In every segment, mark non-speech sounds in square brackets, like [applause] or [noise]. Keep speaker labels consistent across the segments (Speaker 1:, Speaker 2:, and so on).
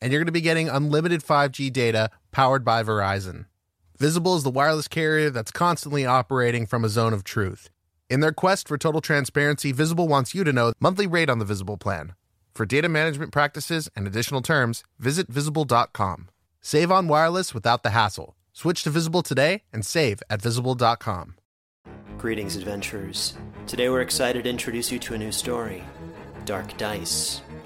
Speaker 1: and you're going to be getting unlimited 5G data powered by Verizon. Visible is the wireless carrier that's constantly operating from a zone of truth. In their quest for total transparency, Visible wants you to know monthly rate on the Visible plan. For data management practices and additional terms, visit visible.com. Save on wireless without the hassle. Switch to Visible today and save at visible.com.
Speaker 2: Greetings, adventurers. Today we're excited to introduce you to a new story Dark Dice,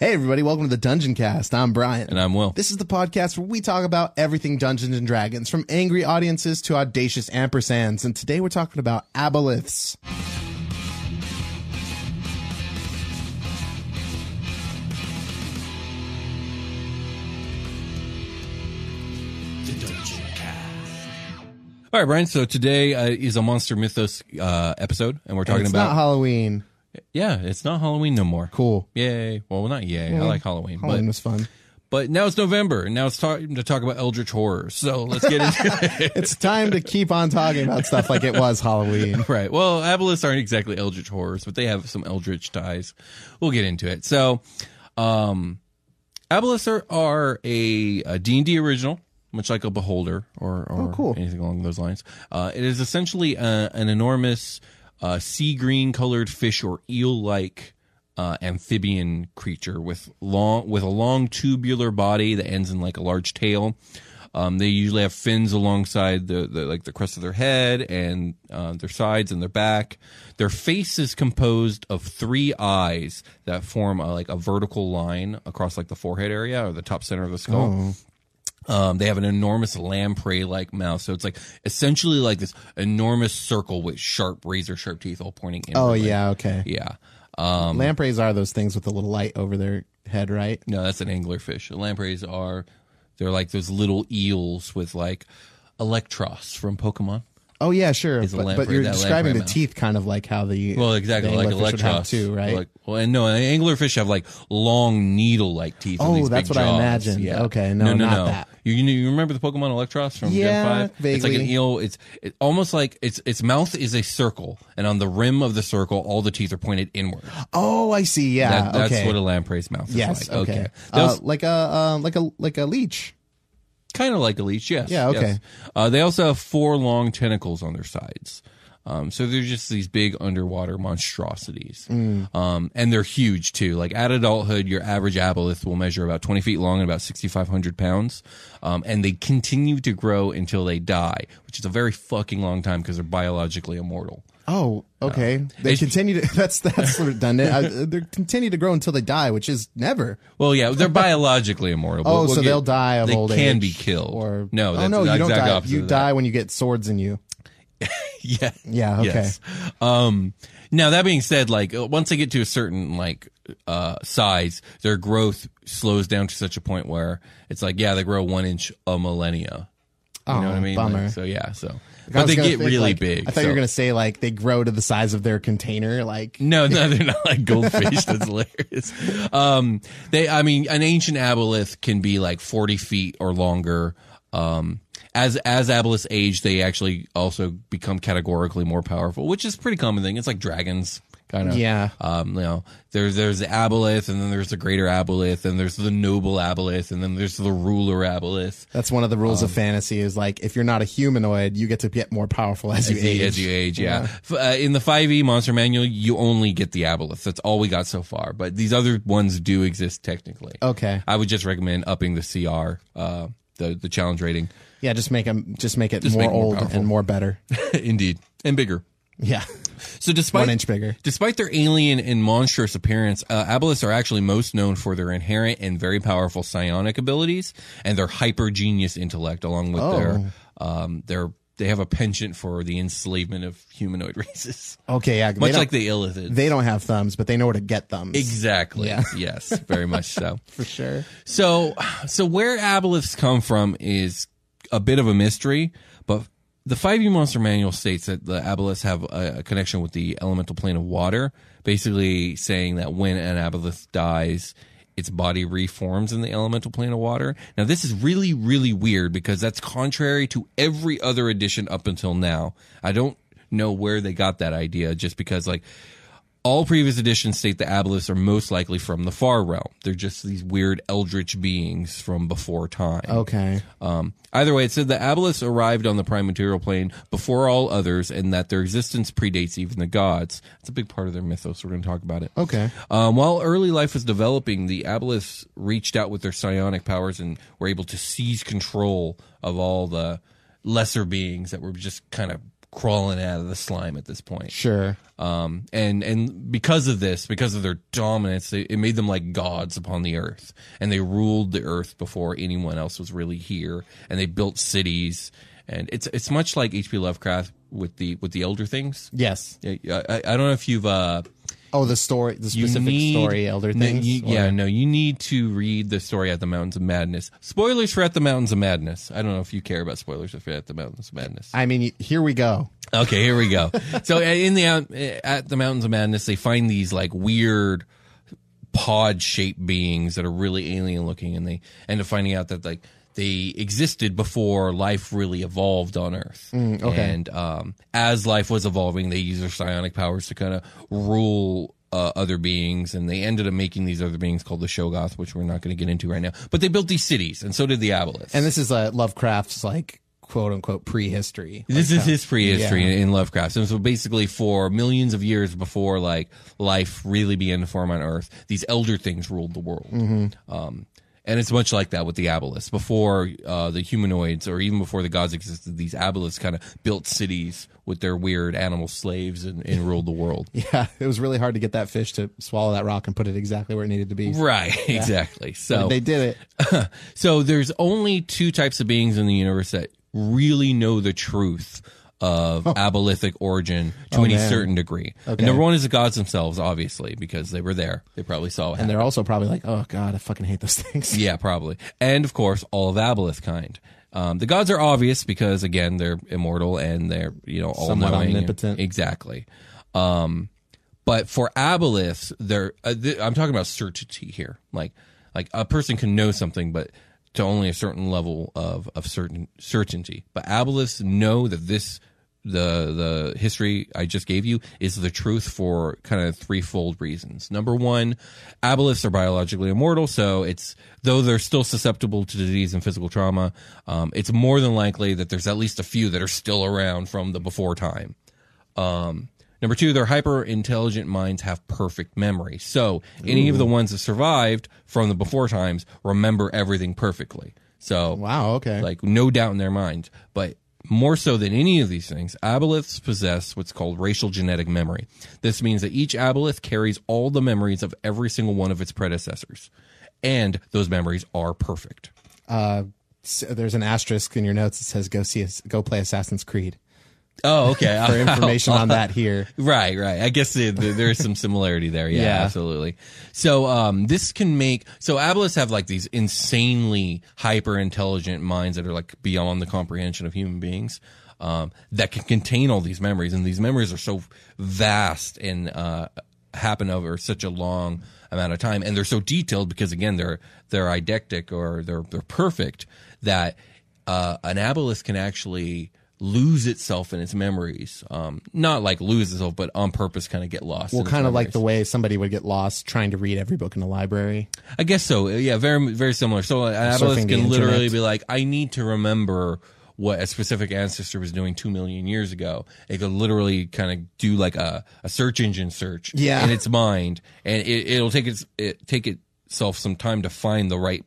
Speaker 1: Hey, everybody, welcome to the Dungeon Cast. I'm Brian.
Speaker 3: And I'm Will.
Speaker 1: This is the podcast where we talk about everything Dungeons and Dragons, from angry audiences to audacious ampersands. And today we're talking about aboleths. The Dungeon Cast.
Speaker 3: All right, Brian. So today uh, is a Monster Mythos uh, episode, and we're talking
Speaker 1: it's
Speaker 3: about.
Speaker 1: not Halloween.
Speaker 3: Yeah, it's not Halloween no more.
Speaker 1: Cool.
Speaker 3: Yay! Well, not yay. I like Halloween,
Speaker 1: Halloween
Speaker 3: but
Speaker 1: was fun.
Speaker 3: but now it's November, and now it's time to talk about Eldritch horror. So let's get into [laughs] it.
Speaker 1: It's time to keep on talking about stuff like it was Halloween. [laughs]
Speaker 3: Right. Well, aboleths aren't exactly eldritch horrors, but they have some eldritch ties. We'll get into it. So, um, aboleths are, are a, a D&D original, much like a beholder or, or
Speaker 1: cool.
Speaker 3: anything along those lines. Uh, it is essentially a, an enormous uh, sea green colored fish or eel like uh, amphibian creature with long with a long tubular body that ends in like a large tail. Um, they usually have fins alongside the, the like the crest of their head and uh, their sides and their back. Their face is composed of three eyes that form a, like a vertical line across like the forehead area or the top center of the skull. Um, they have an enormous lamprey like mouth. So it's like essentially like this enormous circle with sharp, razor sharp teeth all pointing in.
Speaker 1: Oh, yeah, okay.
Speaker 3: Yeah. Um,
Speaker 1: Lampreys are those things with a little light over their head, right?
Speaker 3: no, that's an anglerfish. Lampreys are, they're like those little eels with like Eelektross from Pokemon.
Speaker 1: Oh, yeah, sure. But, but you're describing the teeth kind of like how the
Speaker 3: Well, exactly,
Speaker 1: the
Speaker 3: like Eelektross
Speaker 1: too, right?
Speaker 3: Like, well, and no, anglerfish have like long needle-like teeth.
Speaker 1: Oh, that's what I
Speaker 3: jaws.
Speaker 1: imagined.
Speaker 3: Yeah.
Speaker 1: Okay, no, not that.
Speaker 3: You, you remember the Pokemon Eelektross from
Speaker 1: Yeah,
Speaker 3: Gen Five? Vaguely. It's like an eel. It's it, almost like its its mouth is a circle, and on the rim of the circle, all the teeth are pointed inward.
Speaker 1: oh, I see. Yeah,
Speaker 3: That, that's
Speaker 1: okay.
Speaker 3: what a lamprey's mouth is
Speaker 1: yes,
Speaker 3: like.
Speaker 1: okay.
Speaker 3: That
Speaker 1: Uh,
Speaker 3: was
Speaker 1: like a uh, like a like a leech.
Speaker 3: Kind of like a leech. Yes.
Speaker 1: Yeah, okay.
Speaker 3: yes. Uh, they also have four long tentacles on their sides. Um, so they're just these big underwater monstrosities.
Speaker 1: Mm.
Speaker 3: Um, and they're huge too. Like at adulthood, your average aboleth will measure about 20 feet long and about 6,500 pounds. Um, and they continue to grow until they die, which is a very fucking long time because they're biologically immortal.
Speaker 1: Oh, okay. They
Speaker 3: It's-
Speaker 1: continue to. [laughs] That's that's redundant. Uh, they continue to grow until they die, which is never.
Speaker 3: Well, yeah, they're biologically immortal.
Speaker 1: Oh,
Speaker 3: we'll
Speaker 1: so
Speaker 3: get-
Speaker 1: they'll die of
Speaker 3: they
Speaker 1: old age.
Speaker 3: They can be killed.
Speaker 1: Or
Speaker 3: no,
Speaker 1: oh no,
Speaker 3: the
Speaker 1: you don't
Speaker 3: exact
Speaker 1: die.
Speaker 3: opposite
Speaker 1: You
Speaker 3: of that.
Speaker 1: die when you get swords in you. [laughs]
Speaker 3: Yeah.
Speaker 1: Yeah, okay.
Speaker 3: Yes. Um, now that being said, like uh, once they get to a certain like uh size, their growth slows down to such a point where it's like, yeah, they grow one inch a millennia. You know
Speaker 1: Oh,
Speaker 3: what I mean?
Speaker 1: bummer.
Speaker 3: Like, so yeah, so But they get
Speaker 1: think,
Speaker 3: really
Speaker 1: like-
Speaker 3: big.
Speaker 1: I thought you were gonna say like they grow to the size of their container. Like [laughs]
Speaker 3: No, no, they're not like goldfish. That's [laughs] hilarious. Um, they, I mean, an ancient aboleth can be like 40 feet or longer. Um, as as aboleths age, they actually also become categorically more powerful, which is a pretty common thing. It's like dragons, kind of.
Speaker 1: Yeah.
Speaker 3: Um, you know, there's there's the aboleth, and then there's the greater aboleth, and there's the noble aboleth, and then there's the ruler aboleth.
Speaker 1: That's one of the rules
Speaker 3: Um,
Speaker 1: of fantasy is like if you're not a humanoid, you get to get more powerful as, you
Speaker 3: as you,
Speaker 1: age.
Speaker 3: as you age, yeah. F- Uh, in the 5e monster manual, you only get the aboleth. That's all we got so far. But these other ones do exist technically.
Speaker 1: Okay.
Speaker 3: I would just recommend upping the CR, uh, the the challenge rating.
Speaker 1: Yeah, just make them just make it
Speaker 3: Just
Speaker 1: more
Speaker 3: make more
Speaker 1: old
Speaker 3: powerful.
Speaker 1: and more better. [laughs]
Speaker 3: Indeed, and bigger.
Speaker 1: Yeah.
Speaker 3: So despite
Speaker 1: One inch bigger.
Speaker 3: despite their alien and monstrous appearance, uh, are actually most known for their inherent and very powerful psionic abilities and their hyper genius intellect, along with their um, their they have a penchant for the enslavement of humanoid [laughs] races,
Speaker 1: Okay, yeah.
Speaker 3: much like the illithids.
Speaker 1: they don't have thumbs, but they know where to get thumbs.
Speaker 3: Exactly.
Speaker 1: Yeah. [laughs]
Speaker 3: Yes, very much so. [laughs]
Speaker 1: For sure.
Speaker 3: So, so where aboleths come from is a bit of a mystery, but the 5e Monster Manual states that the aboleths have a, a connection with the elemental plane of water, basically saying that when an aboleth dies, its body reforms in the elemental plane of water. Now, this is really, really weird because that's contrary to every other edition up until now. I don't know where they got that idea just because, like, all previous editions state the aboleths are most likely from the far realm. They're just these weird eldritch beings from before time.
Speaker 1: Okay.
Speaker 3: Um, either way, it said the aboleths arrived on the prime material plane before all others, and that their existence predates even the gods. It's a big part of their mythos. We're going to talk about it.
Speaker 1: Okay.
Speaker 3: Um, while early life was developing, the aboleths reached out with their psionic powers and were able to seize control of all the lesser beings that were just kind of crawling out of the slime at this point.
Speaker 1: Sure.
Speaker 3: Um, and and because of this, because of their dominance, they, it made them like gods upon the earth, and they ruled the earth before anyone else was really here, and they built cities, and it's it's much like H.P. Lovecraft with the with the Elder Things.
Speaker 1: Yes.
Speaker 3: Yeah, I, I don't know if you've uh,
Speaker 1: Oh, the story, the
Speaker 3: you
Speaker 1: specific
Speaker 3: need
Speaker 1: story, elder
Speaker 3: no,
Speaker 1: things.
Speaker 3: you-
Speaker 1: or-
Speaker 3: yeah, no, you need to read the story at the Mountains of Madness. Spoilers for At the Mountains of Madness. I don't know if you care about spoilers for At the Mountains of Madness.
Speaker 1: I mean, here we go.
Speaker 3: Okay, here we go. so uh, in the out- at the Mountains of Madness, they find these like weird pod shaped beings that are really alien looking, and they end up finding out that like they existed before life really evolved on Earth.
Speaker 1: okay.
Speaker 3: And um, as life was evolving, they used their psionic powers to kind of rule. Uh, other beings, and they ended up making these other beings called the Shoggoth, which we're not going to get into right now. But they built these cities, and so did the Aboleths.
Speaker 1: And this is uh, Lovecraft's like quote unquote prehistory.
Speaker 3: This is his prehistory
Speaker 1: Yeah.
Speaker 3: in, in Lovecraft. And so basically for millions of years before like life really began to form on Earth, these elder things ruled the world. Um, and it's much like that with the aboleths. Before uh, the humanoids, or even before the gods existed, these aboleths kind of built cities with their weird animal slaves and, and ruled the world. [laughs]
Speaker 1: Yeah, it was really hard to get that fish to swallow that rock and put it exactly where it needed to be.
Speaker 3: Right, exactly. So
Speaker 1: They did it. [laughs]
Speaker 3: so there's only two types of beings in the universe that really know the truth of abolithic origin to
Speaker 1: Oh,
Speaker 3: any
Speaker 1: man.
Speaker 3: certain degree. And
Speaker 1: Okay.
Speaker 3: number one is the gods themselves, obviously, because they were there. They probably saw it.
Speaker 1: And they're also probably like, oh god, I fucking hate those [laughs] things.
Speaker 3: Yeah, probably. And of course, all of Aboleth kind. Um, the gods are obvious because again, they're immortal and they're, you know, all
Speaker 1: Somewhat
Speaker 3: knowing.
Speaker 1: omnipotent.
Speaker 3: Exactly. Um, but for Aboleths, they're, uh, th- I'm talking about certainty here. Like, like a person can know something, but to only a certain level of, of certain certainty. But Aboleths know that this, the the history I just gave you is the truth for kind of threefold reasons. Number one, aboleths are biologically immortal, so it's though they're still susceptible to disease and physical trauma, um, it's more than likely that there's at least a few that are still around from the before time. Um, number two, their hyper intelligent minds have perfect memory. So any of the ones that survived from the before times remember everything perfectly. So
Speaker 1: Wow. Okay.
Speaker 3: like no doubt in their mind. But more so than any of these things, aboleths possess what's called racial genetic memory. This means that each aboleth carries all the memories of every single one of its predecessors, and those memories are perfect.
Speaker 1: uh, s- there's an asterisk in your notes that says go see, go play Assassin's Creed
Speaker 3: Oh, okay. [laughs]
Speaker 1: for information on that here. [laughs]
Speaker 3: Right, right. I guess the, the, there's some similarity there. Yeah,
Speaker 1: Yeah.
Speaker 3: absolutely. So, um, this can make so aboleths have like these insanely hyper intelligent minds that are like beyond the comprehension of human beings. Um, that can contain all these memories, and these memories are so vast and uh, happen over such a long amount of time, and they're so detailed because again they're they're eidetic or they're they're perfect that uh, an aboleth can actually lose itself in its memories. Um, not like lose itself, but on purpose, kind of get lost.
Speaker 1: Well,
Speaker 3: in
Speaker 1: kind of like the way somebody would get lost trying to read every book in the library.
Speaker 3: I guess so. Yeah, very very similar. So an
Speaker 1: Surfing
Speaker 3: aboleth can literally
Speaker 1: internet.
Speaker 3: be like, I need to remember what a specific ancestor was doing two million years ago. It could literally kind of do like a, a search engine search
Speaker 1: Yeah.
Speaker 3: in its mind, and it, it'll take its it, take itself some time to find the right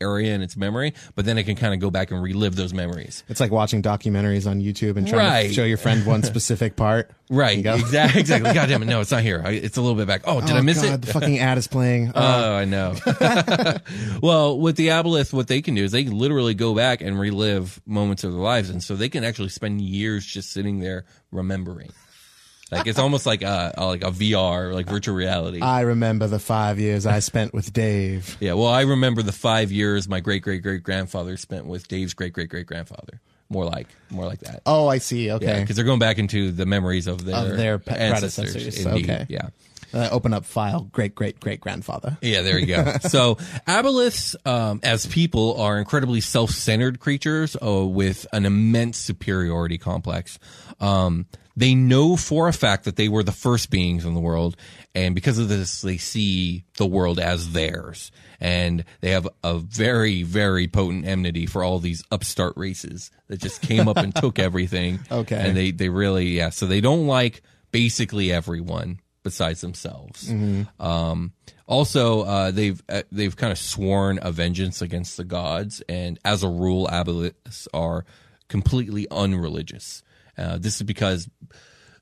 Speaker 3: area in its memory, but then it can kind of go back and relive those memories.
Speaker 1: It's like watching documentaries on YouTube and trying
Speaker 3: Right.
Speaker 1: to show your friend one specific part. [laughs]
Speaker 3: Right. Exactly. [laughs] Exactly. God damn it. No, it's not here. I, it's a little bit back. Oh, did
Speaker 1: oh,
Speaker 3: I miss
Speaker 1: God,
Speaker 3: it?
Speaker 1: The [laughs] fucking ad is playing. Uh,
Speaker 3: Oh, I know. well, with the aboleth, what they can do is they can literally go back and relive moments of their lives, and so they can actually spend years just sitting there remembering. Like it's almost like a, a like a VR, like virtual reality.
Speaker 1: I remember the five years I spent with Dave. [laughs]
Speaker 3: yeah. Well, I remember the five years my great great great grandfather spent with Dave's great great great grandfather. More like more like that.
Speaker 1: Oh, I see. Okay.
Speaker 3: because they're going back into the memories of their
Speaker 1: Of their pe-
Speaker 3: ancestors.
Speaker 1: predecessors.
Speaker 3: Indeed.
Speaker 1: Okay.
Speaker 3: Yeah.
Speaker 1: Uh, open up file. Great, great, great grandfather.
Speaker 3: Yeah, there you go. [laughs] so aboleths, um, as people, are incredibly self-centered creatures uh, with an immense superiority complex. Um, they know for a fact that they were the first beings in the world, and because of this, they see the world as theirs. And they have a very, very potent enmity for all these upstart races that just came up and took [laughs] everything.
Speaker 1: Okay.
Speaker 3: And they, they really, yeah. So they don't like basically everyone besides themselves. Um, also, uh, they've uh, they've kind of sworn a vengeance against the gods, and as a rule, aboleths are completely unreligious. Uh, this is because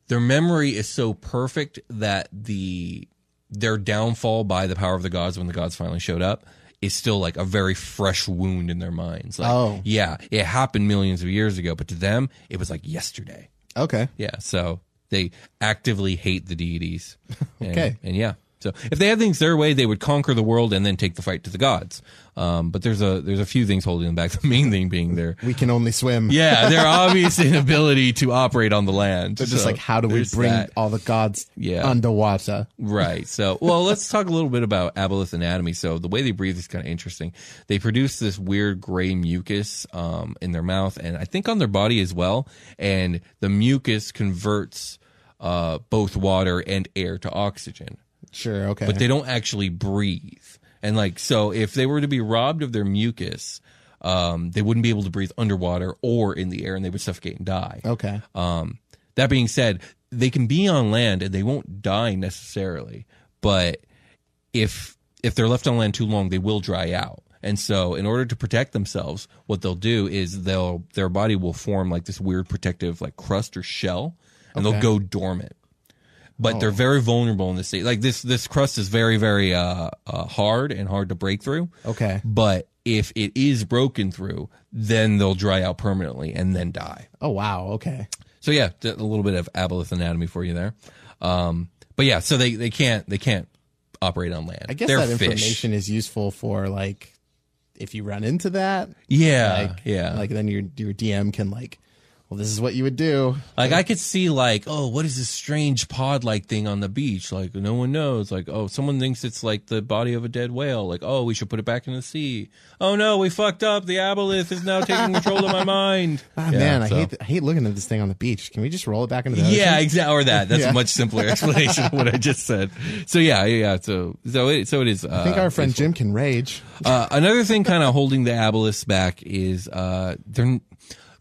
Speaker 3: their memory is so perfect that the their downfall by the power of the gods when the gods finally showed up is still like a very fresh wound in their minds. Like,
Speaker 1: Oh.
Speaker 3: yeah, it happened millions of years ago, but to them, it was like yesterday.
Speaker 1: Okay.
Speaker 3: Yeah, so they actively hate the deities. [laughs] And,
Speaker 1: Okay.
Speaker 3: and yeah, so if they had things their way, they would conquer the world and then take the fight to the gods. Um, but there's a there's a few things holding them back. [laughs] The main thing being their
Speaker 1: We can only swim. [laughs]
Speaker 3: yeah, their obvious inability to operate on the land.
Speaker 1: They're just like, how do we bring
Speaker 3: that.
Speaker 1: all the gods
Speaker 3: Yeah.
Speaker 1: underwater?
Speaker 3: Right. So, well, let's talk a little bit about aboleth anatomy. So, the way they breathe is kind of interesting. They produce this weird gray mucus um, in their mouth, and I think on their body as well. And the mucus converts uh, both water and air to oxygen,
Speaker 1: Sure. Okay.
Speaker 3: but they don't actually breathe. And like, so if they were to be robbed of their mucus, um, they wouldn't be able to breathe underwater or in the air, and they would suffocate and die.
Speaker 1: okay.
Speaker 3: Um, that being said, they can be on land and they won't die necessarily, but if if they're left on land too long, they will dry out. And so, in order to protect themselves, what they'll do is they'll their body will form like this weird protective like crust or shell, and
Speaker 1: Okay.
Speaker 3: they'll go dormant. But they're very vulnerable in this state. Like this, this crust is very, very uh, uh, hard and hard to break through.
Speaker 1: Okay.
Speaker 3: But if it is broken through, then they'll dry out permanently and then die.
Speaker 1: Oh wow. Okay.
Speaker 3: So yeah, a little bit of aboleth anatomy for you there. Um, but yeah, so they, they can't they can't operate on land.
Speaker 1: I guess
Speaker 3: They're
Speaker 1: that
Speaker 3: fish.
Speaker 1: information is useful for like if you run into that.
Speaker 3: Yeah,
Speaker 1: Like
Speaker 3: yeah.
Speaker 1: Like then your your DM can like, well, this is what you would do.
Speaker 3: Like I could see like, oh, what is this strange pod like thing on the beach? Like no one knows. Like, oh, someone thinks it's like the body of a dead whale. Like, oh, we should put it back in the sea. Oh no, we fucked up. The aboleth is now taking control of my mind. [laughs]
Speaker 1: Ah,
Speaker 3: Yeah,
Speaker 1: man, I
Speaker 3: so-
Speaker 1: hate I hate looking at this thing on the beach. Can we just roll it back into the
Speaker 3: Yeah, exactly. Or that. That's [laughs]
Speaker 1: Yeah.
Speaker 3: a much simpler explanation of what I just said. So yeah, yeah. So so it so it is. Uh,
Speaker 1: I think our friend Jim can rage.
Speaker 3: Uh, another thing kind of holding the aboleths back is uh, they're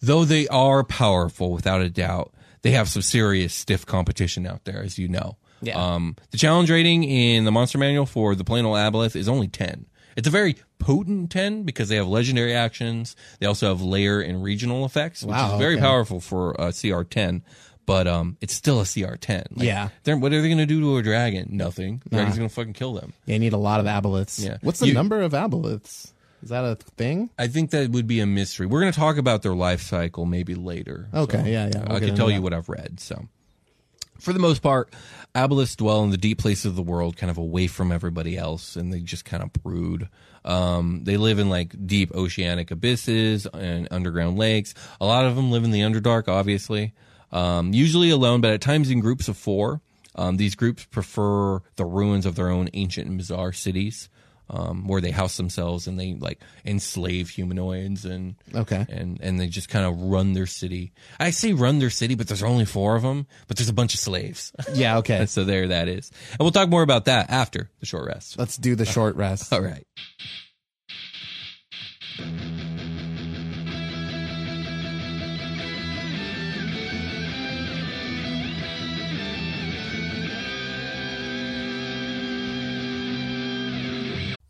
Speaker 3: though they are powerful without a doubt, they have some serious stiff competition out there, as you know.
Speaker 1: Yeah.
Speaker 3: Um, the challenge rating in the monster manual for the plain old aboleth is only ten. It's a very potent ten because they have legendary actions. They also have lair and regional effects, which
Speaker 1: Wow,
Speaker 3: is very
Speaker 1: okay.
Speaker 3: powerful for a CR ten. But um, it's still a CR ten.
Speaker 1: Yeah.
Speaker 3: They're, what are they going to do to a dragon? Nothing. Dragon's going to fucking kill them.
Speaker 1: They need a lot of aboleths.
Speaker 3: Yeah.
Speaker 1: What's the
Speaker 3: You-
Speaker 1: number of aboleths? Is that a thing?
Speaker 3: I think that would be a mystery. We're going to talk about their life cycle maybe later.
Speaker 1: Okay,
Speaker 3: So,
Speaker 1: yeah, yeah, we'll
Speaker 3: I can tell
Speaker 1: into
Speaker 3: you what I've read. So, for the most part, aboleths dwell in the deep places of the world, kind of away from everybody else, and they just kind of brood. Um, they live in like deep oceanic abysses and underground lakes. A lot of them live in the Underdark, obviously. Um, usually alone, but at times in groups of four. Um, these groups prefer the ruins of their own ancient and bizarre cities. Um, where they house themselves and they like enslave humanoids and
Speaker 1: Okay.
Speaker 3: and and they just kind of run their city. I say run their city, but there's only four of them, but there's a bunch of slaves. [laughs]
Speaker 1: Yeah, okay.
Speaker 3: so there that is, and we'll talk more about that after the short rest.
Speaker 1: Let's do the short rest. [laughs]
Speaker 3: All right.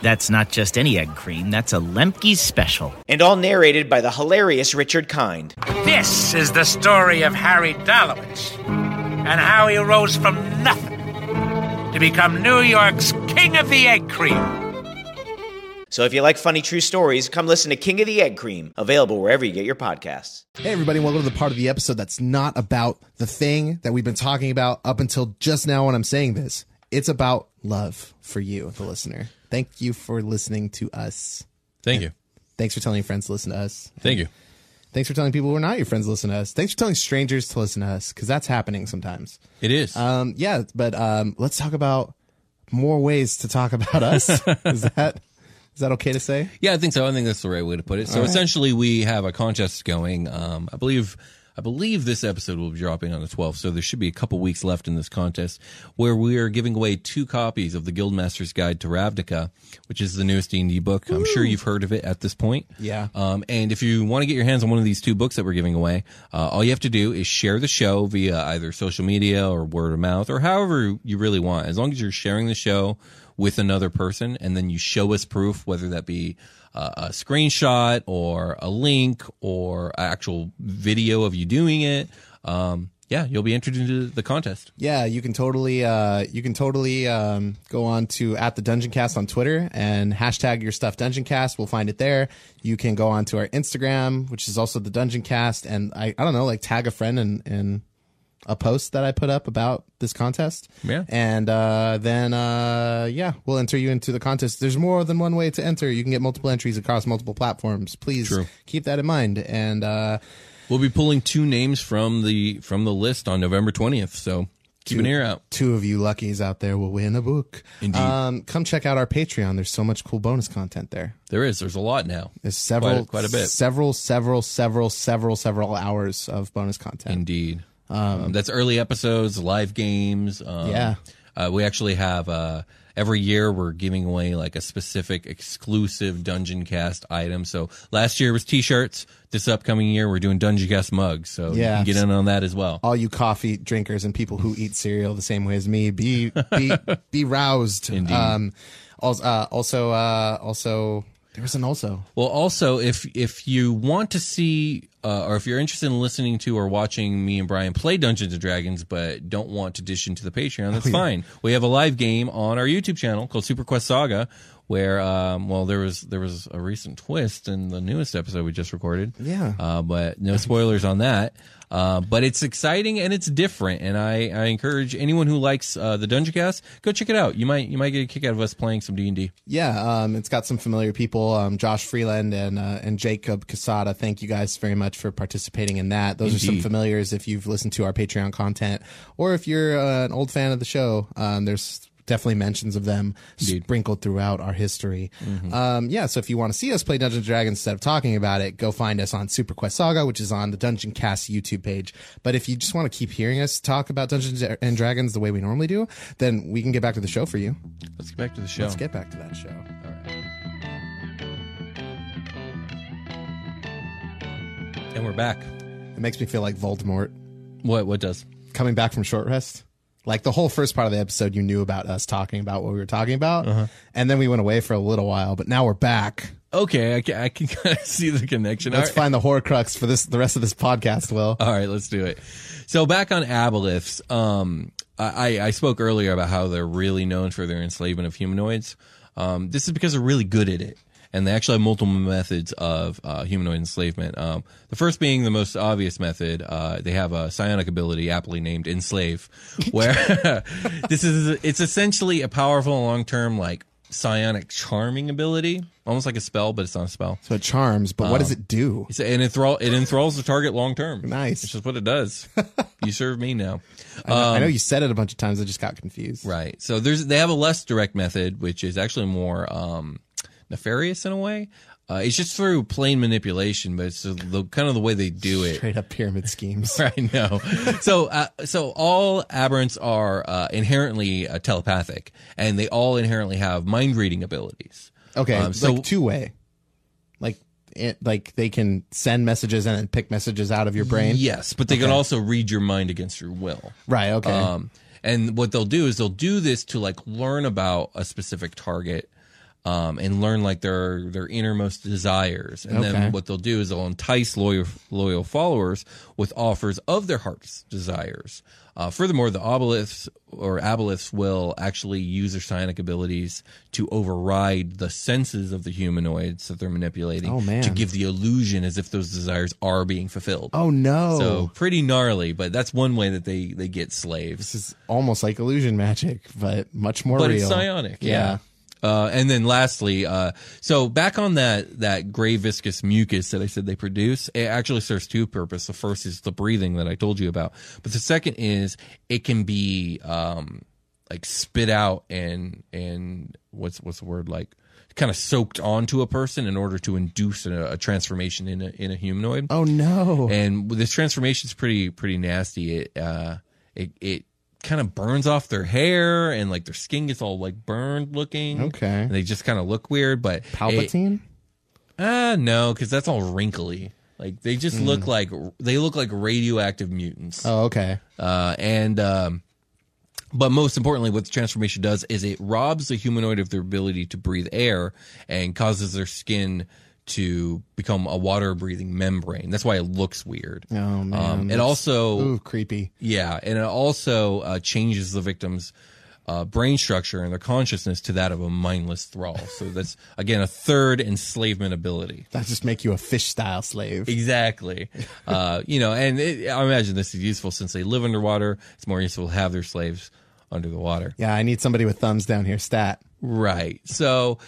Speaker 4: That's not just any egg cream, that's a Lemke's special.
Speaker 5: and all narrated by the hilarious Richard Kind.
Speaker 6: This is the story of Harry Dalowitz and how he rose from nothing to become New York's King of the Egg Cream.
Speaker 5: So if you like funny true stories, come listen to King of the Egg Cream, available wherever you get your podcasts.
Speaker 1: Hey, everybody, welcome to the part of the episode that's not about the thing that we've been talking about up until just now when I'm saying this. It's about love for you, the listener. Thank you for listening to us.
Speaker 3: Thank you.
Speaker 1: Thanks for telling your friends to listen to us.
Speaker 3: Thank you.
Speaker 1: Thanks for telling people who are not your friends to listen to us. Thanks for telling strangers to listen to us because that's happening sometimes.
Speaker 3: It is.
Speaker 1: Um, yeah, but um, let's talk about more ways to talk about us. [laughs] is that is that okay to say?
Speaker 3: Yeah, I think so. I think that's the right way to put it. So
Speaker 1: right.
Speaker 3: essentially, we have a contest going. Um, I believe, I believe this episode will be dropping on the 12th. So there should be a couple weeks left in this contest where we are giving away two copies of the Guildmaster's Guide to Ravnica, which is the newest D&D book. I'm sure you've heard of it at this point.
Speaker 1: Yeah.
Speaker 3: Um, and if you want to get your hands on one of these two books that we're giving away, uh, all you have to do is share the show via either social media or word of mouth or however you really want. As long as you're sharing the show with another person and then you show us proof, whether that be a screenshot or a link or actual video of you doing it. Um, yeah, you'll be entered into the contest.
Speaker 1: Yeah, you can totally uh, you can totally um, go on to at the Dungeon Cast on Twitter and hashtag your stuff Dungeon Cast. We'll find it there. You can go on to our Instagram, which is also the Dungeon Cast, and I, I don't know, like tag a friend and in a post that I put up about this contest.
Speaker 3: Yeah.
Speaker 1: And uh, then uh, yeah, we'll enter you into the contest. There's more than one way to enter. You can get multiple entries across multiple platforms. Please
Speaker 3: True.
Speaker 1: keep that in mind. And uh,
Speaker 3: We'll be pulling two names from the from the list on November 20th. So keep an ear out.
Speaker 1: Two of you luckies out there will win a book.
Speaker 3: Indeed.
Speaker 1: Um, come check out our Patreon. There's so much cool bonus content there.
Speaker 3: There is. There's a lot now.
Speaker 1: There's several,
Speaker 3: Quite a- quite a bit.
Speaker 1: several, several, several, several, several hours of bonus content.
Speaker 3: Indeed. Um, that's early episodes, live games. Um,
Speaker 1: Yeah.
Speaker 3: Uh, we actually have uh, every year we're giving away like a specific exclusive Dungeon Cast item. So last year was T-shirts. This upcoming year we're doing Dungeon Cast mugs. So you
Speaker 1: Yeah.
Speaker 3: can get in on that as well.
Speaker 1: All you coffee drinkers and people who eat cereal the same way as me, be be be roused. [laughs]
Speaker 3: Indeed.
Speaker 1: Um, also, uh, also, uh, also, there was an also.
Speaker 3: Well, also if if you want to see uh, or if you're interested in listening to or watching me and Brian play Dungeons and Dragons, but don't want to dish into the Patreon, that's
Speaker 1: Oh, yeah.
Speaker 3: fine. We have a live game on our YouTube channel called Super Quest Saga, where um, well there was there was a recent twist in the newest episode we just recorded.
Speaker 1: Yeah.
Speaker 3: uh, but no spoilers on that. Uh, but it's exciting and it's different, and I, I encourage anyone who likes uh, the Dungeon Cast go check it out. You might you might get a kick out of us playing some D and D.
Speaker 1: Yeah, um, it's got some familiar people, um, Josh Freeland and uh, and Jacob Casada. Thank you guys very much for participating in that. Those are some familiars if you've listened to our Patreon content, or if you're uh, an old fan of the show. Um, there's definitely mentions of them sprinkled throughout our history. Um, yeah, so if you want to see us play Dungeons and Dragons instead of talking about it, go find us on Super Quest Saga, which is on the Dungeon Cast YouTube page. But if you just want to keep hearing us talk about Dungeons and Dragons the way we normally do, then we can get back to the show for you.
Speaker 3: Let's get back to the show.
Speaker 1: Let's get back to that show.
Speaker 3: And we're back.
Speaker 1: It makes me feel like Voldemort.
Speaker 3: What what does?
Speaker 1: Coming back from short rest. Like the whole first part of the episode, you knew about us talking about what we were talking about,
Speaker 3: Uh-huh.
Speaker 1: and then we went away for a little while. But now we're back.
Speaker 3: Okay, I can, I can [laughs] kind of see the connection.
Speaker 1: Let's
Speaker 3: right.
Speaker 1: find the Horcrux for this the rest of this podcast. Will
Speaker 3: All right, let's do it. So back on aboleths, um, I, I spoke earlier about how they're really known for their enslavement of humanoids. Um, this is because they're really good at it. And they actually have multiple methods of uh, humanoid enslavement. Um, the first being the most obvious method. Uh, they have a psionic ability, aptly named enslave, [laughs] where [laughs] this is it's essentially a powerful long term like psionic charming ability, almost like a spell, but it's not a spell.
Speaker 1: so it charms, but what does
Speaker 3: Um,
Speaker 1: it do?
Speaker 3: It's, and it, enthrall, it enthralls the target long term.
Speaker 1: Nice.
Speaker 3: It's just what it does. [laughs] you serve me now.
Speaker 1: I know, I know
Speaker 3: Um,
Speaker 1: you said it a bunch of times. I just got confused.
Speaker 3: Right. So there's they have a less direct method, which is actually more um, nefarious in a way. Uh, it's just through plain manipulation, but it's the kind of the way they do it.
Speaker 1: Straight up pyramid schemes. [laughs]
Speaker 3: I know. So, uh, so all aberrants are uh, inherently uh, telepathic, and they all inherently have mind reading abilities.
Speaker 1: Okay,
Speaker 3: Um, so
Speaker 1: like two way, like it, like they can send messages and pick messages out of your brain.
Speaker 3: Yes, but they can also read your mind against your will.
Speaker 1: Right. Okay.
Speaker 3: Um, and what they'll do is they'll do this to like learn about a specific target, um, and learn like their their innermost desires. And
Speaker 1: Okay.
Speaker 3: then what they'll do is they'll entice loyal loyal followers with offers of their heart's desires. Uh, furthermore, the obeliths or aboleths will actually use their psionic abilities to override the senses of the humanoids that they're manipulating
Speaker 1: Oh, man.
Speaker 3: to give the illusion as if those desires are being fulfilled.
Speaker 1: oh no.
Speaker 3: So pretty gnarly, but that's one way that they they get slaves.
Speaker 1: this is almost like illusion magic, but much more
Speaker 3: but
Speaker 1: real.
Speaker 3: it's psionic,
Speaker 1: Yeah.
Speaker 3: yeah. Uh, and then lastly, uh, so back on that that gray viscous mucus that I said they produce, it actually serves two purposes. The first is the breathing that I told you about, but the second is it can be um, like spit out and and what's what's the word like kind of soaked onto a person in order to induce a, a transformation in a in a humanoid.
Speaker 1: Oh no.
Speaker 3: and this transformation is pretty pretty nasty. It uh, it it kind of burns off their hair and like their skin gets all like burned looking.
Speaker 1: Okay.
Speaker 3: and they just kind of look weird. But
Speaker 1: Palpatine.
Speaker 3: uh no, because that's all wrinkly. Like they just look like they look like radioactive mutants.
Speaker 1: oh okay.
Speaker 3: Uh, and um, but most importantly, what the transformation does is it robs the humanoid of their ability to breathe air and causes their skin to become a water breathing membrane. That's why it looks weird.
Speaker 1: Oh man.
Speaker 3: Um, it also
Speaker 1: ooh creepy.
Speaker 3: yeah, and it also uh, changes the victim's uh, brain structure and their consciousness to that of a mindless thrall. So that's [laughs] again a third enslavement ability.
Speaker 1: That just make you a fish style slave.
Speaker 3: Exactly. [laughs] Uh, you know, and it, I imagine this is useful since they live underwater. It's more useful to have their slaves under the water.
Speaker 1: Yeah, I need somebody with thumbs down here. Stat.
Speaker 3: Right. So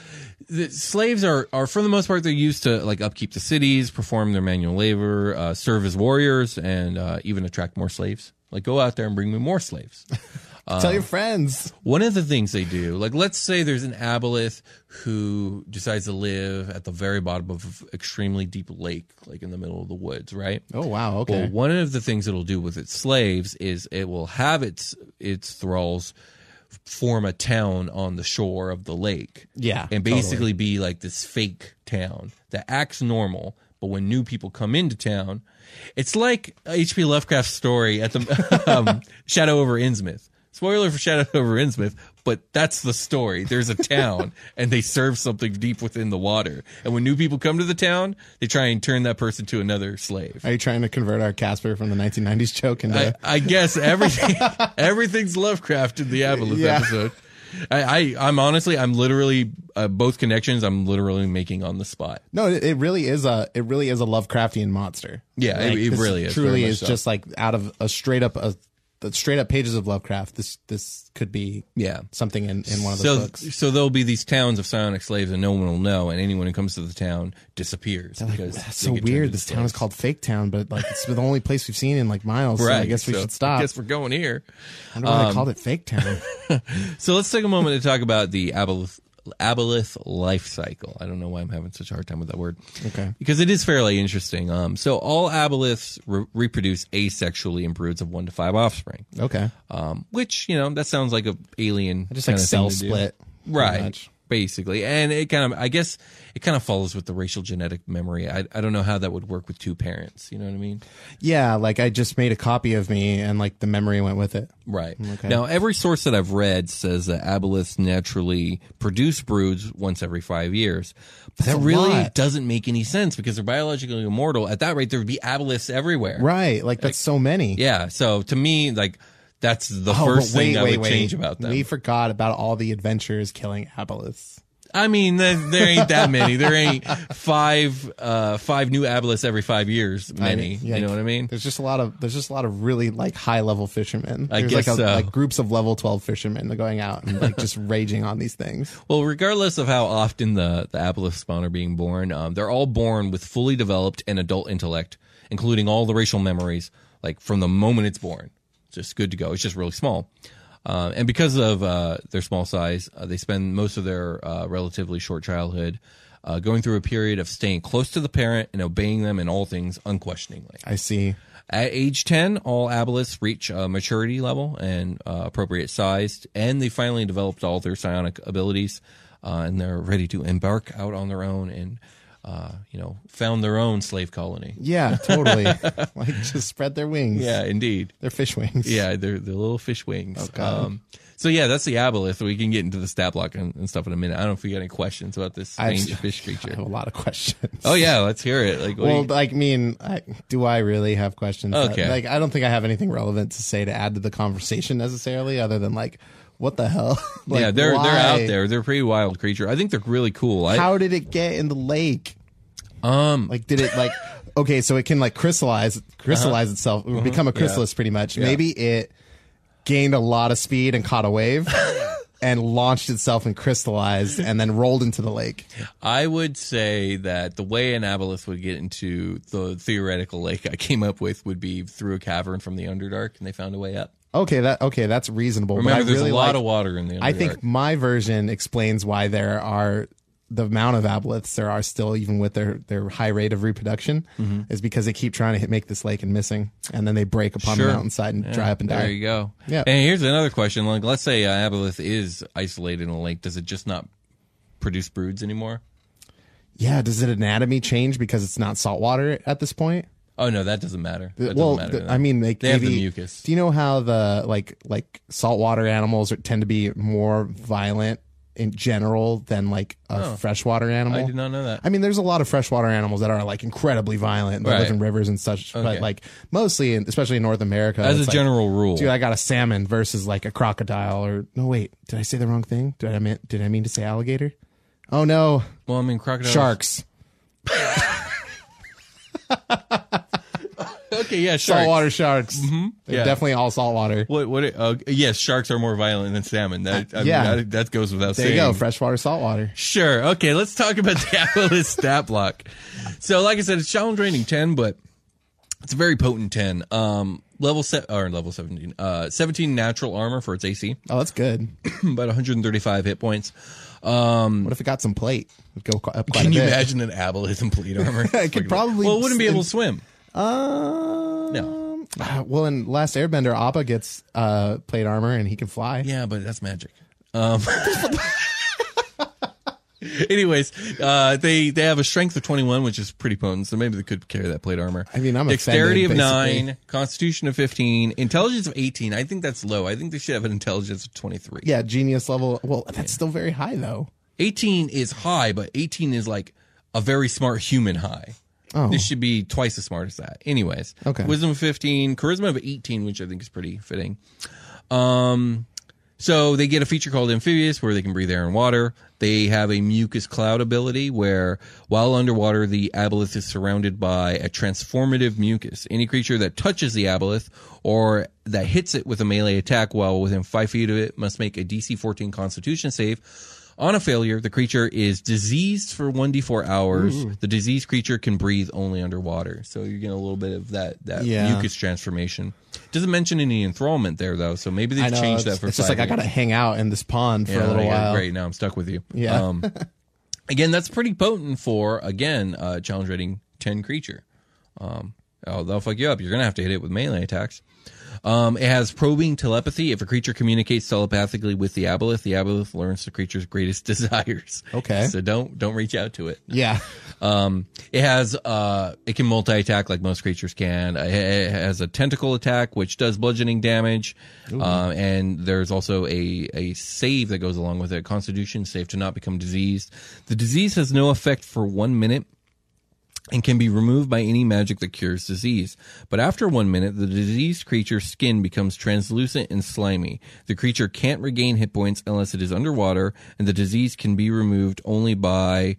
Speaker 3: the slaves are, are for the most part, they're used to like upkeep the cities, perform their manual labor, uh, serve as warriors, and uh, even attract more slaves. Like go out there and bring me more slaves. [laughs]
Speaker 1: Tell your friends.
Speaker 3: One of the things they do, like let's say there's an aboleth who decides to live at the very bottom of extremely deep lake, like in the middle of the woods, right?
Speaker 1: Oh wow. Okay.
Speaker 3: Well, one of the things it'll do with its slaves is it will have its its thralls form a town on the shore of the lake.
Speaker 1: Yeah,
Speaker 3: and
Speaker 1: totally.
Speaker 3: basically be like this fake town that acts normal, but when new people come into town, it's like H.P. Lovecraft's story at the [laughs] um, Shadow over Innsmouth. Spoiler for Shadow over Innsmouth, but that's the story. There's a town [laughs] and they serve something deep within the water. And when new people come to the town, they try and turn that person to another slave.
Speaker 1: Are you trying to convert our Casper from the 1990s joke into?
Speaker 3: I, I guess [laughs] everything everything's Lovecraft in the Aboleth
Speaker 1: Yeah.
Speaker 3: episode. I, I I'm honestly I'm literally uh, both connections I'm literally making on the spot.
Speaker 1: no, it, it really is a it really is a Lovecraftian monster.
Speaker 3: Yeah, it- it really is,
Speaker 1: Truly is
Speaker 3: so.
Speaker 1: just like out of a straight up a the straight up pages of Lovecraft. This this could be
Speaker 3: Yeah.
Speaker 1: something in, in one of
Speaker 3: so
Speaker 1: those books.
Speaker 3: so there'll be these towns of psionic slaves and no one will know and anyone who comes to the town disappears because
Speaker 1: That's so weird. This town is called Fake Town, but like it's the only place we've seen in like miles. So I guess we
Speaker 3: so
Speaker 1: should stop.
Speaker 3: I guess we're going here.
Speaker 1: I don't know why they
Speaker 3: Um,
Speaker 1: called it Fake Town. [laughs]
Speaker 3: So let's take a moment to talk about the aboleth, aboleth life cycle. I don't know why I'm having such a hard time with that word.
Speaker 1: Okay.
Speaker 3: Because it is fairly interesting. Um, so all aboleths re- reproduce asexually in broods of one to five offspring.
Speaker 1: Okay.
Speaker 3: Um, which you know that sounds like a alien,
Speaker 1: Just like cell
Speaker 3: thing to do.
Speaker 1: split,
Speaker 3: right? Basically, and it kind of, I guess, it kind of follows with the racial genetic memory. I, I don't know how that would work with two parents. You know what I mean?
Speaker 1: yeah, like I just made a copy of me, and like the memory went with it.
Speaker 3: Right.
Speaker 1: Mm, okay.
Speaker 3: Now, every source that I've read says that aboleths naturally produce broods once every five years. But
Speaker 1: That's
Speaker 3: that really
Speaker 1: lot.
Speaker 3: doesn't make any sense because they're biologically immortal. At that rate, there would be aboleths everywhere.
Speaker 1: Right. Like that's so many.
Speaker 3: Yeah. So to me, like, that's the
Speaker 1: Oh,
Speaker 3: first
Speaker 1: wait,
Speaker 3: thing that
Speaker 1: wait,
Speaker 3: would
Speaker 1: wait.
Speaker 3: change about them.
Speaker 1: We forgot about all the adventures killing aboleths.
Speaker 3: I mean, there, there ain't that many. There ain't five, uh, five new aboleths every five years. Many.
Speaker 1: I- yeah,
Speaker 3: you know what I mean?
Speaker 1: There's just a lot of there's just a lot of really like high level fishermen.
Speaker 3: I guess
Speaker 1: like, a,
Speaker 3: so.
Speaker 1: like groups of level 12 fishermen going out and like just raging on these things.
Speaker 3: Well, regardless of how often the, the aboleth spawn are being born, um, they're all born with fully developed and adult intellect, including all the racial memories, like from the moment it's born. It's just good to go. It's just really small. Uh, and because of uh, their small size, uh, they spend most of their uh, relatively short childhood uh, going through a period of staying close to the parent and obeying them in all things unquestioningly.
Speaker 1: I see.
Speaker 3: At age 10, all aboleths reach a maturity level and uh, appropriate size, and they finally developed all their psionic abilities, uh, and they're ready to embark out on their own and, uh, you know, found their own slave colony.
Speaker 1: Yeah, totally. [laughs] like just spread their wings.
Speaker 3: Yeah, indeed.
Speaker 1: They're fish wings.
Speaker 3: Yeah, they're the little fish wings.
Speaker 1: Oh.
Speaker 3: Um, so yeah, that's the aboleth. We can get into the stat block and, and stuff in a minute. I don't know if you got any questions about this strange fish
Speaker 1: I have
Speaker 3: creature.
Speaker 1: a lot of questions.
Speaker 3: Oh yeah, let's hear it. Like,
Speaker 1: well,
Speaker 3: you-
Speaker 1: like, I mean, I, do I really have questions?
Speaker 3: Okay.
Speaker 1: Like, I don't think I have anything relevant to say to add to the conversation necessarily, other than like, what the hell? [laughs] like,
Speaker 3: yeah, they're
Speaker 1: why?
Speaker 3: they're out there. They're a pretty wild creature. I think they're really cool. I,
Speaker 1: How did it get in the lake?
Speaker 3: Um,
Speaker 1: like, did it like? [laughs] Okay, so it can like crystallize, crystallize itself, or
Speaker 3: Mhm.
Speaker 1: become a
Speaker 3: Yeah.
Speaker 1: chrysalis, pretty much.
Speaker 3: Yeah.
Speaker 1: Maybe it gained a lot of speed and caught a wave. [laughs] And launched itself and crystallized, and then rolled into the lake.
Speaker 3: I would say that the way an aboleth would get into the theoretical lake I came up with would be through a cavern from the Underdark, and they found a way up.
Speaker 1: Okay, that okay, that's reasonable. but I
Speaker 3: there's
Speaker 1: really
Speaker 3: a lot
Speaker 1: like-
Speaker 3: of water in the
Speaker 1: I think my version explains why there are the amount of aboleths there are still, even with their their high rate of reproduction,
Speaker 3: Mhm.
Speaker 1: is because they keep trying to hit, make this lake and missing, and then they break upon
Speaker 3: Sure.
Speaker 1: the mountainside and
Speaker 3: Yeah,
Speaker 1: dry up and die.
Speaker 3: There you go.
Speaker 1: Yeah.
Speaker 3: And here's another question: like, let's say an aboleth is isolated in a lake, does it just not produce broods anymore?
Speaker 1: Yeah. Does it anatomy change because it's not salt water at this point?
Speaker 3: Oh no, that doesn't matter. That
Speaker 1: well,
Speaker 3: doesn't matter
Speaker 1: the- I mean, like
Speaker 3: they have
Speaker 1: maybe,
Speaker 3: the mucus.
Speaker 1: Do you know how the like like saltwater animals are, tend to be more violent in general than like a
Speaker 3: Oh.
Speaker 1: freshwater animal?
Speaker 3: I did not know that.
Speaker 1: I mean, there's a lot of freshwater animals that are like incredibly violent. They
Speaker 3: Right.
Speaker 1: live in rivers and such,
Speaker 3: Okay.
Speaker 1: but like mostly, in, especially in North America,
Speaker 3: As a
Speaker 1: like,
Speaker 3: general rule.
Speaker 1: dude, I got a salmon versus like a crocodile. Or no, wait, did I say the wrong thing? Did I mean did I mean to say alligator? Oh no,
Speaker 3: Well, I mean, crocodiles.
Speaker 1: sharks. [laughs]
Speaker 3: Okay, yeah, sharks.
Speaker 1: Saltwater sharks.
Speaker 3: hmm
Speaker 1: They're
Speaker 3: Yeah.
Speaker 1: definitely all saltwater.
Speaker 3: What? What? Uh, yes, sharks are more violent than salmon. That, I mean,
Speaker 1: yeah.
Speaker 3: that, that goes without
Speaker 1: There
Speaker 3: saying.
Speaker 1: you go, freshwater, saltwater.
Speaker 3: Sure. Okay, let's talk about the [laughs] aboleth stat block. So, like I said, it's challenge rating 10, but it's a very potent 10. Um, level set or level 17. Uh, 17 natural armor for its AC.
Speaker 1: Oh, that's good. [clears throat]
Speaker 3: about 135 hit points. Um,
Speaker 1: What if it got some plate? It'd go up quite
Speaker 3: can you
Speaker 1: bit.
Speaker 3: imagine an in [laughs] plate armor? [laughs]
Speaker 1: I could probably
Speaker 3: Well, it wouldn't be able to swim.
Speaker 1: Um,
Speaker 3: No.
Speaker 1: Uh, well, in Last Airbender, Appa gets uh, plate armor and he can fly.
Speaker 3: Yeah, but that's magic. Um, [laughs] anyways, uh, they they have a strength of 21, which is pretty potent. So maybe they could carry that plate armor.
Speaker 1: I mean, I'm
Speaker 3: dexterity
Speaker 1: offended,
Speaker 3: of
Speaker 1: basically.
Speaker 3: nine, constitution of 15, intelligence of 18. I think that's low. I think they should have an intelligence of 23.
Speaker 1: Yeah, genius level. Well, that's still very high though.
Speaker 3: 18 is high, but 18 is like a very smart human high.
Speaker 1: Oh.
Speaker 3: This should be twice as smart as that. Anyways,
Speaker 1: Okay.
Speaker 3: Wisdom of 15, charisma of 18, which I think is pretty fitting. Um, so they get a feature called amphibious where they can breathe air and water. They have a mucus cloud ability where while underwater, the aboleth is surrounded by a transformative mucus. Any creature that touches the aboleth or that hits it with a melee attack while within five feet of it must make a DC 14 constitution save. On a failure, the creature is diseased for 1d4 hours.
Speaker 1: Ooh.
Speaker 3: The diseased creature can breathe only underwater. So you're getting a little bit of that, that
Speaker 1: Yeah.
Speaker 3: mucus transformation. Doesn't mention any enthrallment there, though. So maybe they've
Speaker 1: know,
Speaker 3: changed that for
Speaker 1: It's just like I gotta hang out in this pond for a little
Speaker 3: yeah,
Speaker 1: while.
Speaker 3: Great. Now I'm stuck with you.
Speaker 1: Yeah.
Speaker 3: Um, [laughs] again, that's pretty potent for, again, uh, challenge rating 10 creature. Um, oh, they'll fuck you up. You're going to have to hit it with melee attacks. Um, it has probing telepathy. If a creature communicates telepathically with the aboleth, the aboleth learns the creature's greatest [laughs] desires.
Speaker 1: Okay.
Speaker 3: So don't don't reach out to it.
Speaker 1: Yeah.
Speaker 3: Um, it has uh, it can multi attack like most creatures can. It has a tentacle attack which does bludgeoning damage, uh, and there's also a a save that goes along with it, Constitution save to not become diseased. The disease has no effect for one minute. And can be removed by any magic that cures disease. But after one minute, the diseased creature's skin becomes translucent and slimy. The creature can't regain hit points unless it is underwater, and the disease can be removed only by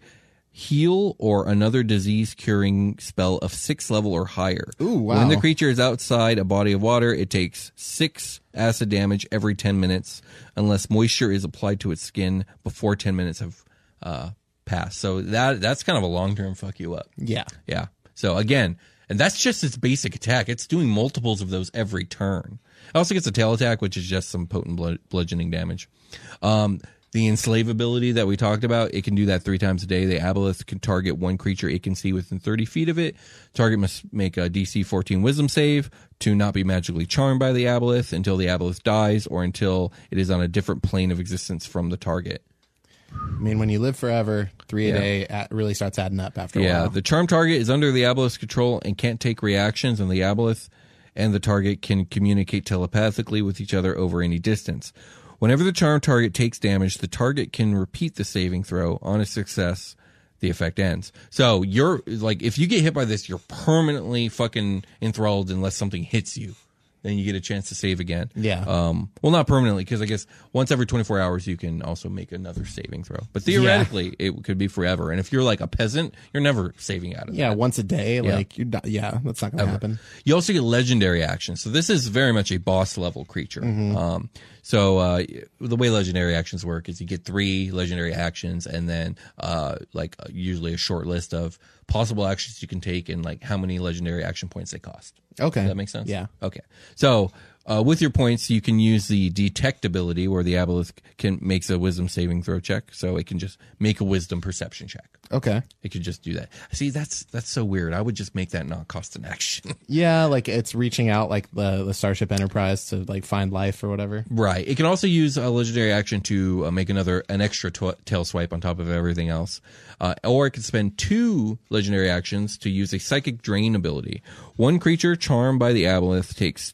Speaker 3: heal or another disease curing spell of six level or higher.
Speaker 1: Ooh, wow.
Speaker 3: When the creature is outside a body of water, it takes six acid damage every 10 minutes unless moisture is applied to its skin before 10 minutes have uh, passed. So that that's kind of a long term fuck you up.
Speaker 1: Yeah.
Speaker 3: Yeah. So again, and that's just its basic attack. It's doing multiples of those every turn. It also gets a tail attack, which is just some potent blood, bludgeoning damage. Um, the enslave ability that we talked about, it can do that three times a day. The aboleth can target one creature it can see within 30 feet of it. Target must make a DC 14 wisdom save to not be magically charmed by the aboleth until the aboleth dies or until it is on a different plane of existence from the target.
Speaker 1: I mean, when you live forever, three a
Speaker 3: Yeah.
Speaker 1: day at, really starts adding up after a while.
Speaker 3: Yeah, the charm target is under the aboleth's control and can't take reactions, and the aboleth and the target can communicate telepathically with each other over any distance. Whenever the charm target takes damage, the target can repeat the saving throw. On a success, the effect ends. So you're like, if you get hit by this, you're permanently fucking enthralled unless something hits you. Then you get a chance to save again.
Speaker 1: Yeah.
Speaker 3: Um, well, not permanently, because I guess once every 24 hours you can also make another saving throw. But theoretically, it could be forever. And if you're like a peasant, you're never saving out of it.
Speaker 1: yeah,
Speaker 3: that.
Speaker 1: once a day,
Speaker 3: Yeah.
Speaker 1: like you're not, yeah, that's not gonna happen.
Speaker 3: You also get legendary actions. So this is very much a boss level creature.
Speaker 1: Mhm.
Speaker 3: Um, so uh, the way legendary actions work is you get three legendary actions, and then uh, like uh, usually a short list of possible actions you can take, and like how many legendary action points they cost.
Speaker 1: Okay.
Speaker 3: Does that make sense?
Speaker 1: Yeah.
Speaker 3: Okay. So uh, with your points, you can use the detect ability, where the aboleth can makes a wisdom saving throw check, so it can just make a wisdom perception check.
Speaker 1: Okay.
Speaker 3: It could just do that. See, that's that's so weird. I would just make that not cost an action. [laughs]
Speaker 1: Yeah, like it's reaching out like the the Starship Enterprise to like find life or whatever.
Speaker 3: Right. It can also use a legendary action to uh, make another an extra tw- tail swipe on top of everything else, uh, or it can spend two legendary actions to use a psychic drain ability. One creature charmed by the aboleth takes.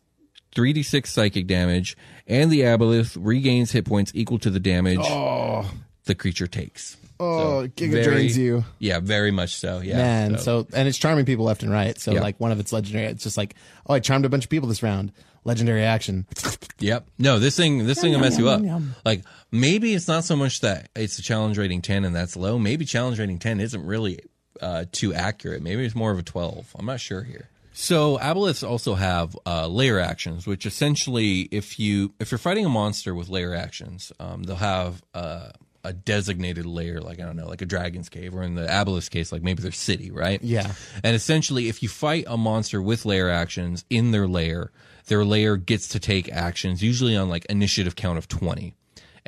Speaker 3: 3d6 psychic damage, and the aboleth regains hit points equal to the damage
Speaker 1: Oh.
Speaker 3: the creature takes.
Speaker 1: Oh,
Speaker 3: So,
Speaker 1: Giga
Speaker 3: very-
Speaker 1: drains you.
Speaker 3: Yeah, very much so. Yeah.
Speaker 1: Man, so. and it's charming people left and right. So
Speaker 3: Yeah.
Speaker 1: like one of its legendary, it's just like, oh, I charmed a bunch of people this round. Legendary action. [laughs]
Speaker 3: Yep. No, this thing this thing will mess you up.
Speaker 1: yum, yum.
Speaker 3: Like maybe it's not so much that it's a challenge rating 10 and that's low. Maybe challenge rating 10 isn't really uh, too accurate. Maybe it's more of a 12. I'm not sure here. So aboleths also have uh, lair actions, which essentially, if you if you're fighting a monster with lair actions, um, they'll have uh, a designated lair, like I don't know, like a dragon's cave, or in the aboleth's case, like maybe their city, right?
Speaker 1: Yeah.
Speaker 3: And essentially, if you fight a monster with lair actions in their lair, their lair gets to take actions, usually on like initiative count of 20.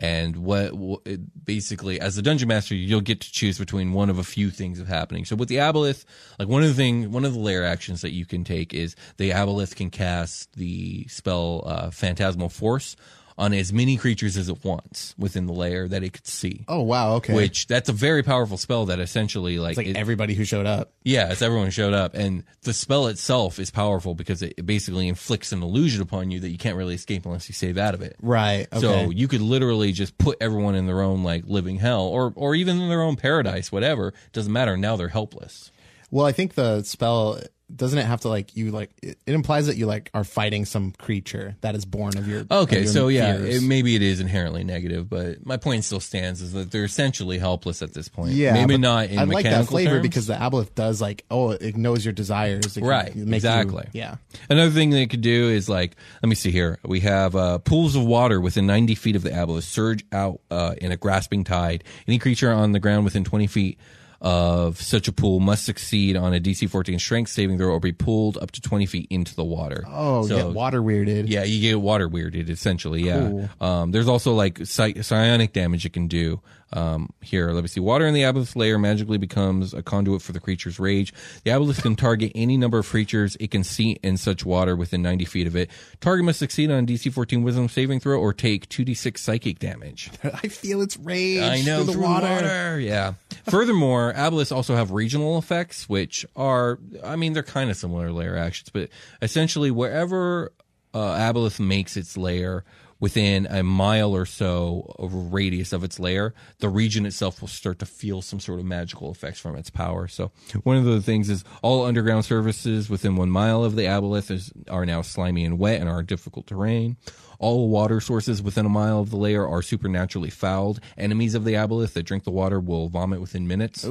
Speaker 3: And what, what basically, as the dungeon master, you'll get to choose between one of a few things of happening. So with the aboleth, like one of the thing, one of the lair actions that you can take is the aboleth can cast the spell uh, Phantasmal Force on as many creatures as it wants within the lair that it could see.
Speaker 1: Oh wow, okay.
Speaker 3: Which that's a very powerful spell that essentially like,
Speaker 1: it's like
Speaker 3: it-
Speaker 1: everybody who showed up.
Speaker 3: yeah, it's everyone who showed up, and the spell itself is powerful because it basically inflicts an illusion upon you that you can't really escape unless you save out of it.
Speaker 1: Right. Okay.
Speaker 3: So you could literally just put everyone in their own like living hell, or or even in their own paradise, whatever. Doesn't matter. Now they're helpless.
Speaker 1: Well, I think the spell doesn't it have to like you like it, it implies that you like are fighting some creature that is born of your
Speaker 3: Okay,
Speaker 1: of your
Speaker 3: so yeah, it, maybe it is inherently negative, but my point still stands: is that they're essentially helpless at this point.
Speaker 1: yeah,
Speaker 3: maybe not in
Speaker 1: I like that
Speaker 3: mechanical
Speaker 1: flavor
Speaker 3: terms.
Speaker 1: because the aboleth does like oh it knows your desires It
Speaker 3: Right,
Speaker 1: make you-
Speaker 3: exactly.
Speaker 1: yeah
Speaker 3: Another thing they could do is like, let me see here. We have uh, pools of water within 90 feet of the aboleth surge out uh, in a grasping tide. Any creature on the ground within 20 feet of such a pool must succeed on a DC 14 strength saving throw or be pulled up to 20 feet into the water.
Speaker 1: oh
Speaker 3: So-
Speaker 1: get water weirded
Speaker 3: Yeah, you get water weirded essentially. Yeah.
Speaker 1: Cool.
Speaker 3: Um, there's also like psi- psionic damage it can do. Um, here, let me see. Water in the aboleth lair magically becomes a conduit for the creature's rage. The aboleth can target any number of creatures it can see in such water within 90 feet of it. Target must succeed on a DC 14 Wisdom saving throw or take 2d6 psychic damage. [laughs]
Speaker 1: I feel its rage
Speaker 3: I know
Speaker 1: through the
Speaker 3: through
Speaker 1: water.
Speaker 3: Yeah. Furthermore, aboleths also have regional effects, which are, I mean, they're kind of similar layer actions, but essentially wherever uh, aboleth makes its lair within a mile or so of a radius of its lair, the region itself will start to feel some sort of magical effects from its power. So one of the things is all underground surfaces within one mile of the aboleth is, are now slimy and wet and are difficult terrain. All water sources within a mile of the lair are supernaturally fouled. Enemies of the aboleth that drink the water will vomit within minutes.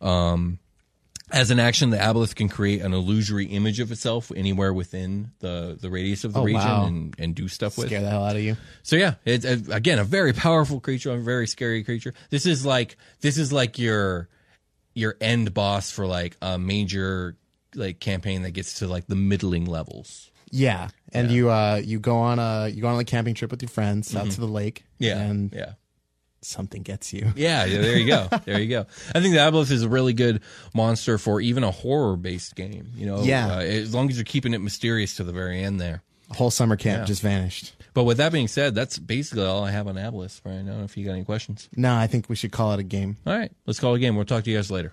Speaker 3: Um, as an action, the aboleth can create an illusory image of itself anywhere within the, the radius of the
Speaker 1: Oh,
Speaker 3: region
Speaker 1: wow.
Speaker 3: and, and do stuff with.
Speaker 1: Scare the hell out of you.
Speaker 3: So yeah, it's uh, again a very powerful creature, a very scary creature. This is like this is like your your end boss for like a major like campaign that gets to like the middling levels.
Speaker 1: Yeah, and you uh you go on a you go on a camping trip with your friends out
Speaker 3: Mhm.
Speaker 1: to the lake.
Speaker 3: Yeah,
Speaker 1: and
Speaker 3: yeah.
Speaker 1: Something gets you.
Speaker 3: Yeah, yeah, there you go. [laughs] There you go. I think the Aboleth is a really good monster for even a horror based game. You know,
Speaker 1: Yeah.
Speaker 3: uh, as long as you're keeping it mysterious to the very end there.
Speaker 1: A whole summer camp
Speaker 3: Yeah.
Speaker 1: just vanished.
Speaker 3: But with that being said, that's basically all I have on Aboleth right now. If you got any questions,
Speaker 1: No, I think we should call it a game.
Speaker 3: all right, let's call it a game. We'll talk to you guys later.